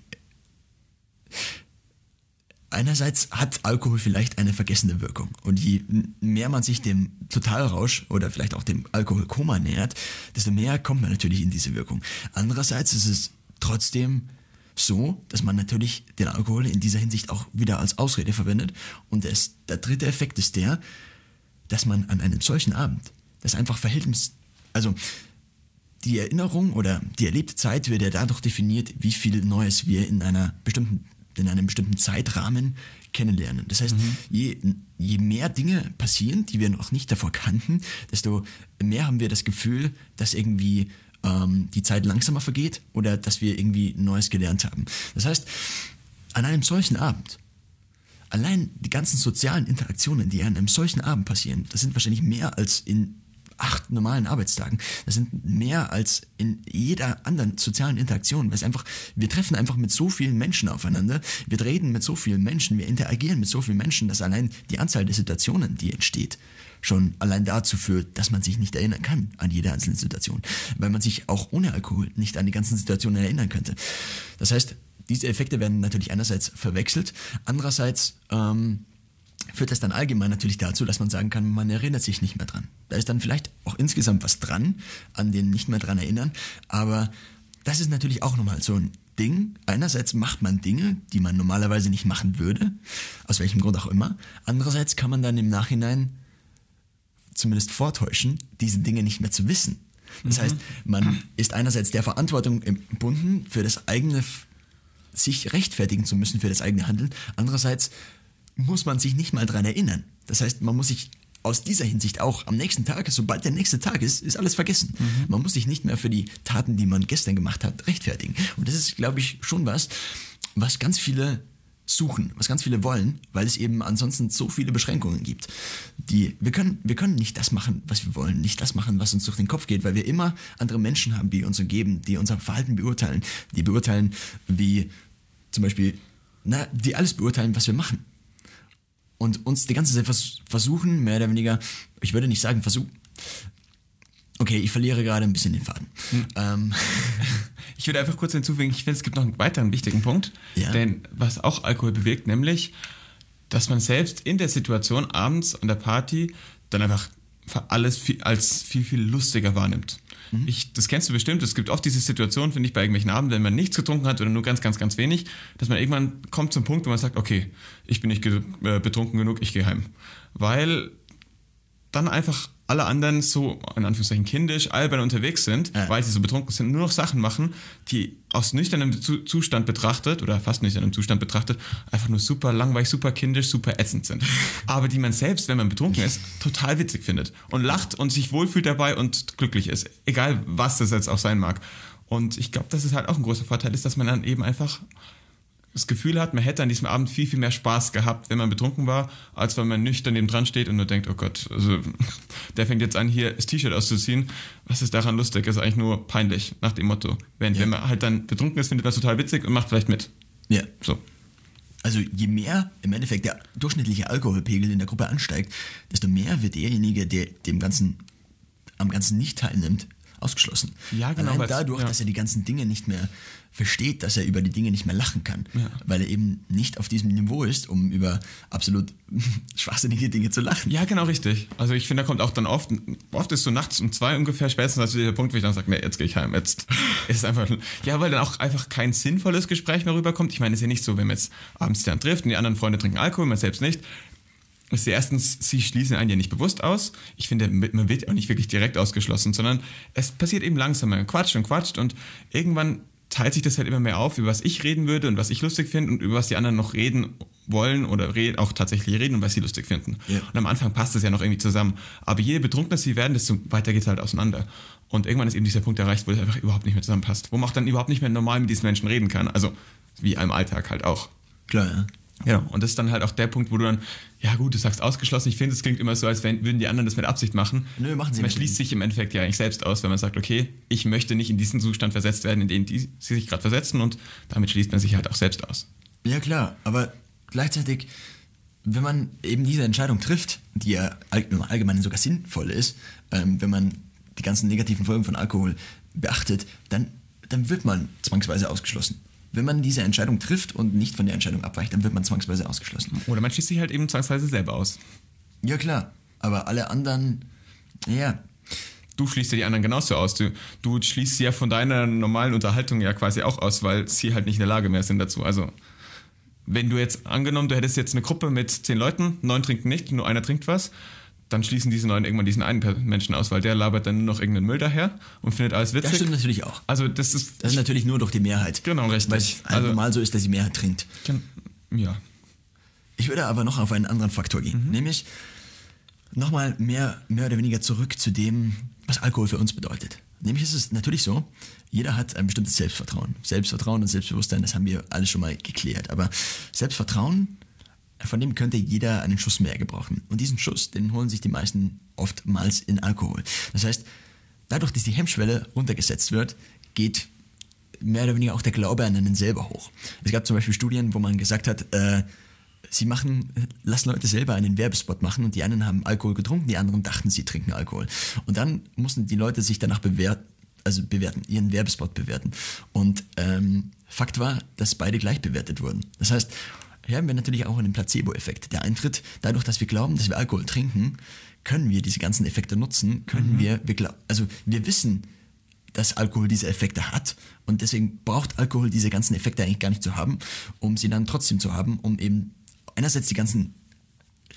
einerseits hat Alkohol vielleicht eine vergessene Wirkung. Und je mehr man sich dem Totalrausch oder vielleicht auch dem Alkoholkoma nähert, desto mehr kommt man natürlich in diese Wirkung. Andererseits ist es trotzdem so, dass man natürlich den Alkohol in dieser Hinsicht auch wieder als Ausrede verwendet. Und das, der dritte Effekt ist der, dass man an einem solchen Abend, das einfach Verhältnis, also die Erinnerung oder die erlebte Zeit wird ja dadurch definiert, wie viel Neues wir in einer bestimmten in einem bestimmten Zeitrahmen kennenlernen. Das heißt, mhm. je, je mehr Dinge passieren, die wir noch nicht davor kannten, desto mehr haben wir das Gefühl, dass irgendwie ähm, die Zeit langsamer vergeht oder dass wir irgendwie Neues gelernt haben. Das heißt, an einem solchen Abend, allein die ganzen sozialen Interaktionen, die an einem solchen Abend passieren, das sind wahrscheinlich mehr als in acht normalen Arbeitstagen. Das sind mehr als in jeder anderen sozialen Interaktion, weil es einfach, wir treffen einfach mit so vielen Menschen aufeinander, wir reden mit so vielen Menschen, wir interagieren mit so vielen Menschen, dass allein die Anzahl der Situationen, die entsteht, schon allein dazu führt, dass man sich nicht erinnern kann an jede einzelne Situation, weil man sich auch ohne Alkohol nicht an die ganzen Situationen erinnern könnte. Das heißt, diese Effekte werden natürlich einerseits verwechselt, andererseits ähm, führt das dann allgemein natürlich dazu, dass man sagen kann, man erinnert sich nicht mehr dran. Da ist dann vielleicht auch insgesamt was dran, an den nicht mehr dran erinnern, aber das ist natürlich auch nochmal so ein Ding. Einerseits macht man Dinge, die man normalerweise nicht machen würde, aus welchem Grund auch immer. Andererseits kann man dann im Nachhinein zumindest vortäuschen, diese Dinge nicht mehr zu wissen. Das mhm. heißt, man ist einerseits der Verantwortung gebunden, für das eigene, sich rechtfertigen zu müssen für das eigene Handeln. Andererseits muss man sich nicht mal dran erinnern. Das heißt, man muss sich aus dieser Hinsicht auch am nächsten Tag, sobald der nächste Tag ist, ist alles vergessen. Mhm. Man muss sich nicht mehr für die Taten, die man gestern gemacht hat, rechtfertigen. Und das ist, glaube ich, schon was, was ganz viele suchen, was ganz viele wollen, weil es eben ansonsten so viele Beschränkungen gibt. Die, wir, können, wir können nicht das machen, was wir wollen, nicht das machen, was uns durch den Kopf geht, weil wir immer andere Menschen haben, die uns umgeben, die unser Verhalten beurteilen, die beurteilen, wie zum Beispiel, na, die alles beurteilen, was wir machen und uns die ganze Zeit vers versuchen, mehr oder weniger, ich würde nicht sagen versuchen, okay, ich verliere gerade ein bisschen den Faden. Hm. Ähm. Ich würde einfach kurz hinzufügen, ich finde, es gibt noch einen weiteren wichtigen Punkt, ja. denn was auch Alkohol bewegt, nämlich, dass man selbst in der Situation abends an der Party dann einfach alles viel, als viel, viel lustiger wahrnimmt. Mhm. Ich, das kennst du bestimmt. Es gibt oft diese Situation, finde ich, bei irgendwelchen Abenden, wenn man nichts getrunken hat oder nur ganz, ganz, ganz wenig, dass man irgendwann kommt zum Punkt, wo man sagt, okay, ich bin nicht äh, betrunken genug, ich gehe heim. Weil dann einfach alle anderen so, in Anführungszeichen, kindisch, albern unterwegs sind, ja. weil sie so betrunken sind, nur noch Sachen machen, die aus nüchternem Zustand betrachtet, oder fast nüchternem Zustand betrachtet, einfach nur super langweilig, super kindisch, super ätzend sind. Aber die man selbst, wenn man betrunken ist, total witzig findet und lacht und sich wohlfühlt dabei und glücklich ist. Egal, was das jetzt auch sein mag. Und ich glaube, dass es halt auch ein großer Vorteil ist, dass man dann eben einfach das Gefühl hat, man hätte an diesem Abend viel, viel mehr Spaß gehabt, wenn man betrunken war, als wenn man nüchtern neben dran steht und nur denkt, oh Gott, also der fängt jetzt an, hier das T-Shirt auszuziehen. Was ist daran lustig? Das ist eigentlich nur peinlich, nach dem Motto. Wenn, ja. wenn man halt dann betrunken ist, findet man es total witzig und macht vielleicht mit. Ja. So. Also je mehr im Endeffekt der durchschnittliche Alkoholpegel in der Gruppe ansteigt, desto mehr wird derjenige, der dem Ganzen am Ganzen nicht teilnimmt, ausgeschlossen. Ja, genau. Allein dadurch, ja. dass er die ganzen Dinge nicht mehr versteht, dass er über die Dinge nicht mehr lachen kann, ja. weil er eben nicht auf diesem Niveau ist, um über absolut schwachsinnige Dinge zu lachen. Ja, genau richtig. Also ich finde, da kommt auch dann oft, oft ist so nachts um zwei ungefähr spätestens also der Punkt, wo ich dann sage, nee, jetzt gehe ich heim, jetzt ist es einfach, ja, weil dann auch einfach kein sinnvolles Gespräch mehr rüberkommt. Ich meine, es ist ja nicht so, wenn man jetzt abends dann trifft und die anderen Freunde trinken Alkohol, man selbst nicht, ist erstens, sie schließen einen ja nicht bewusst aus. Ich finde, man wird auch nicht wirklich direkt ausgeschlossen, sondern es passiert eben langsam. Man quatscht und quatscht und irgendwann teilt sich das halt immer mehr auf, über was ich reden würde und was ich lustig finde und über was die anderen noch reden wollen oder auch tatsächlich reden und was sie lustig finden. Ja. Und am Anfang passt das ja noch irgendwie zusammen. Aber je betrunkener sie werden, desto weiter geht es halt auseinander. Und irgendwann ist eben dieser Punkt erreicht, wo es einfach überhaupt nicht mehr zusammenpasst. Wo man auch dann überhaupt nicht mehr normal mit diesen Menschen reden kann. Also wie im Alltag halt auch. Klar, ja. Ja, und das ist dann halt auch der Punkt, wo du dann, ja gut, du sagst ausgeschlossen, ich finde, es klingt immer so, als wenn, würden die anderen das mit Absicht machen. Nö, machen sie Man schließt sich im Endeffekt ja eigentlich selbst aus, wenn man sagt, okay, ich möchte nicht in diesen Zustand versetzt werden, in den die, sie sich gerade versetzen und damit schließt man sich halt auch selbst aus. Ja klar, aber gleichzeitig, wenn man eben diese Entscheidung trifft, die ja im Allgemeinen sogar sinnvoll ist, ähm, wenn man die ganzen negativen Folgen von Alkohol beachtet, dann, dann wird man zwangsweise ausgeschlossen wenn man diese Entscheidung trifft und nicht von der Entscheidung abweicht, dann wird man zwangsweise ausgeschlossen. Oder man schließt sich halt eben zwangsweise selber aus. Ja klar, aber alle anderen, ja, Du schließt ja die anderen genauso aus. Du, du schließt sie ja von deiner normalen Unterhaltung ja quasi auch aus, weil sie halt nicht in der Lage mehr sind dazu. Also, wenn du jetzt angenommen, du hättest jetzt eine Gruppe mit zehn Leuten, neun trinken nicht, nur einer trinkt was, dann schließen diese neun irgendwann diesen einen Menschen aus, weil der labert dann nur noch irgendeinen Müll daher und findet alles witzig. das stimmt natürlich auch. Also, das ist. Das ist natürlich nur durch die Mehrheit. Genau, richtig. Weil es Also- normal so ist, dass die Mehrheit trinkt. Ja. Ich würde aber noch auf einen anderen Faktor gehen, nämlich nochmal mehr, mehr oder weniger zurück zu dem, was Alkohol für uns bedeutet. Nämlich ist es natürlich so, jeder hat ein bestimmtes Selbstvertrauen. Selbstvertrauen und Selbstbewusstsein, das haben wir alle schon mal geklärt. Aber Selbstvertrauen, von dem könnte jeder einen Schuss mehr gebrauchen. Und diesen Schuss, den holen sich die meisten oftmals in Alkohol. Das heißt, dadurch, dass die Hemmschwelle runtergesetzt wird, geht mehr oder weniger auch der Glaube an einen selber hoch. Es gab zum Beispiel Studien, wo man gesagt hat, äh, sie machen, lassen Leute selber einen Werbespot machen und die einen haben Alkohol getrunken, die anderen dachten, sie trinken Alkohol. Und dann mussten die Leute sich danach bewerten, also bewerten, ihren Werbespot bewerten. Und ähm, Fakt war, dass beide gleich bewertet wurden. Das heißt, haben wir natürlich auch einen Placebo-Effekt, der eintritt. Dadurch, dass wir glauben, dass wir Alkohol trinken, können wir diese ganzen Effekte nutzen, können wir, wir glaub, also wir wissen, dass Alkohol diese Effekte hat und deswegen braucht Alkohol diese ganzen Effekte eigentlich gar nicht zu haben, um sie dann trotzdem zu haben, um eben einerseits die ganzen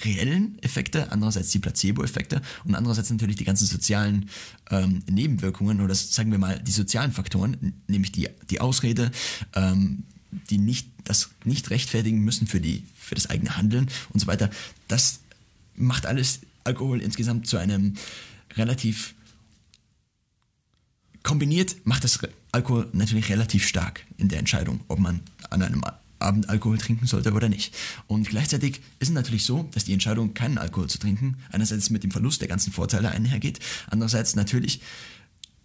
reellen Effekte, andererseits die Placebo-Effekte und andererseits natürlich die ganzen sozialen ähm, Nebenwirkungen oder sagen wir mal die sozialen Faktoren, nämlich die, die Ausrede, ähm, die nicht, das nicht rechtfertigen müssen für, die, für das eigene Handeln und so weiter. Das macht alles Alkohol insgesamt zu einem relativ kombiniert macht das Alkohol natürlich relativ stark in der Entscheidung, ob man an einem Abend Alkohol trinken sollte oder nicht. Und gleichzeitig ist es natürlich so, dass die Entscheidung, keinen Alkohol zu trinken, einerseits mit dem Verlust der ganzen Vorteile einhergeht, andererseits natürlich,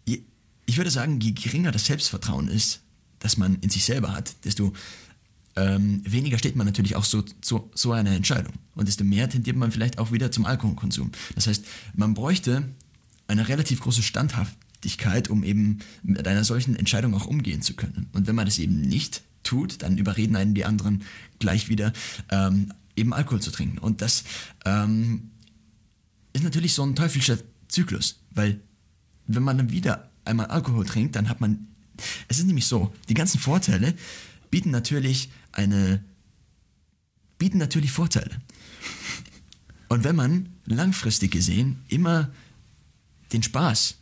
ich würde sagen, je geringer das Selbstvertrauen ist, das man in sich selber hat, desto ähm, weniger steht man natürlich auch so zu so einer Entscheidung. Und desto mehr tendiert man vielleicht auch wieder zum Alkoholkonsum. Das heißt, man bräuchte eine relativ große Standhaftigkeit, um eben mit einer solchen Entscheidung auch umgehen zu können. Und wenn man das eben nicht tut, dann überreden einen die anderen gleich wieder, ähm, eben Alkohol zu trinken. Und das ähm, ist natürlich so ein teuflischer Zyklus, weil wenn man dann wieder einmal Alkohol trinkt, dann hat man, es ist nämlich so, die ganzen Vorteile bieten natürlich eine, bieten natürlich Vorteile. Und wenn man langfristig gesehen immer den Spaß,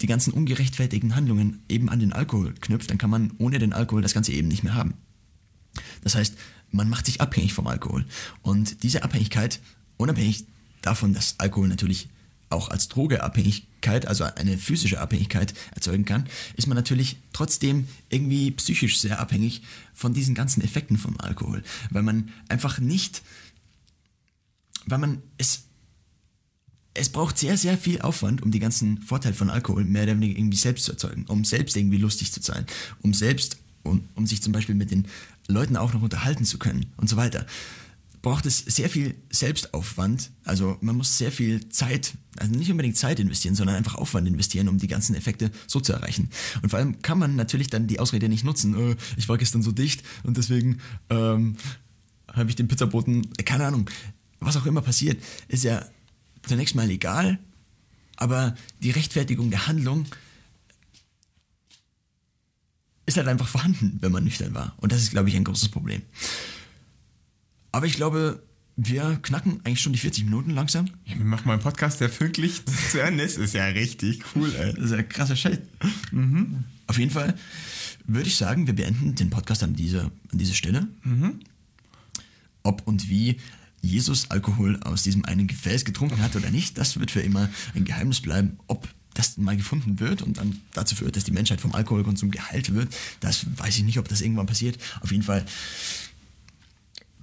die ganzen ungerechtfertigten Handlungen eben an den Alkohol knüpft, dann kann man ohne den Alkohol das Ganze eben nicht mehr haben. Das heißt, man macht sich abhängig vom Alkohol. Und diese Abhängigkeit, unabhängig davon, dass Alkohol natürlich auch als Drogeabhängigkeit, also eine physische Abhängigkeit erzeugen kann, ist man natürlich trotzdem irgendwie psychisch sehr abhängig von diesen ganzen Effekten vom Alkohol, weil man einfach nicht, weil man es es braucht sehr, sehr viel Aufwand, um die ganzen Vorteile von Alkohol mehr oder weniger irgendwie selbst zu erzeugen, um selbst irgendwie lustig zu sein, um selbst, um, um sich zum Beispiel mit den Leuten auch noch unterhalten zu können und so weiter. Braucht es sehr viel Selbstaufwand, also man muss sehr viel Zeit, also nicht unbedingt Zeit investieren, sondern einfach Aufwand investieren, um die ganzen Effekte so zu erreichen. Und vor allem kann man natürlich dann die Ausrede nicht nutzen, äh, ich war gestern so dicht und deswegen ähm, habe ich den Pizzaboten, äh, keine Ahnung, was auch immer passiert, ist ja zunächst mal egal, aber die Rechtfertigung der Handlung ist halt einfach vorhanden, wenn man nüchtern war. Und das ist, glaube ich, ein großes Problem. Aber ich glaube, wir knacken eigentlich schon die 40 Minuten langsam. Ja, wir machen mal einen Podcast, der pünktlich zu Ende ist. Ist ja richtig cool, ey. Das ist ja krasser Scheiß. Auf jeden Fall würde ich sagen, wir beenden den Podcast an dieser, an dieser Stelle. Ob und wie Jesus Alkohol aus diesem einen Gefäß getrunken hat oder nicht, das wird für immer ein Geheimnis bleiben. Ob das mal gefunden wird und dann dazu führt, dass die Menschheit vom Alkoholkonsum geheilt wird, das weiß ich nicht, ob das irgendwann passiert. Auf jeden Fall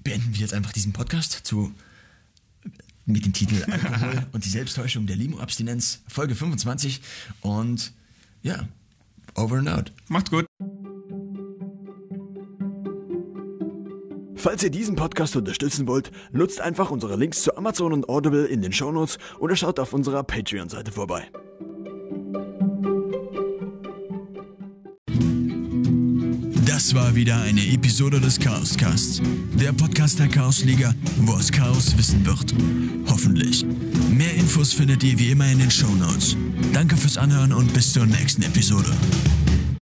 beenden wir jetzt einfach diesen Podcast zu mit dem Titel Alkohol und die Selbsttäuschung der Limo-Abstinenz, Folge 25. Und ja, over and out. Macht's gut. Falls ihr diesen Podcast unterstützen wollt, nutzt einfach unsere Links zu Amazon und Audible in den Shownotes oder schaut auf unserer Patreon-Seite vorbei. Das war wieder eine Episode des Chaoscasts. Der Podcast der Chaosliga, wo aus Chaos Wissen wird. Hoffentlich. Mehr Infos findet ihr wie immer in den Shownotes. Danke fürs Anhören und bis zur nächsten Episode.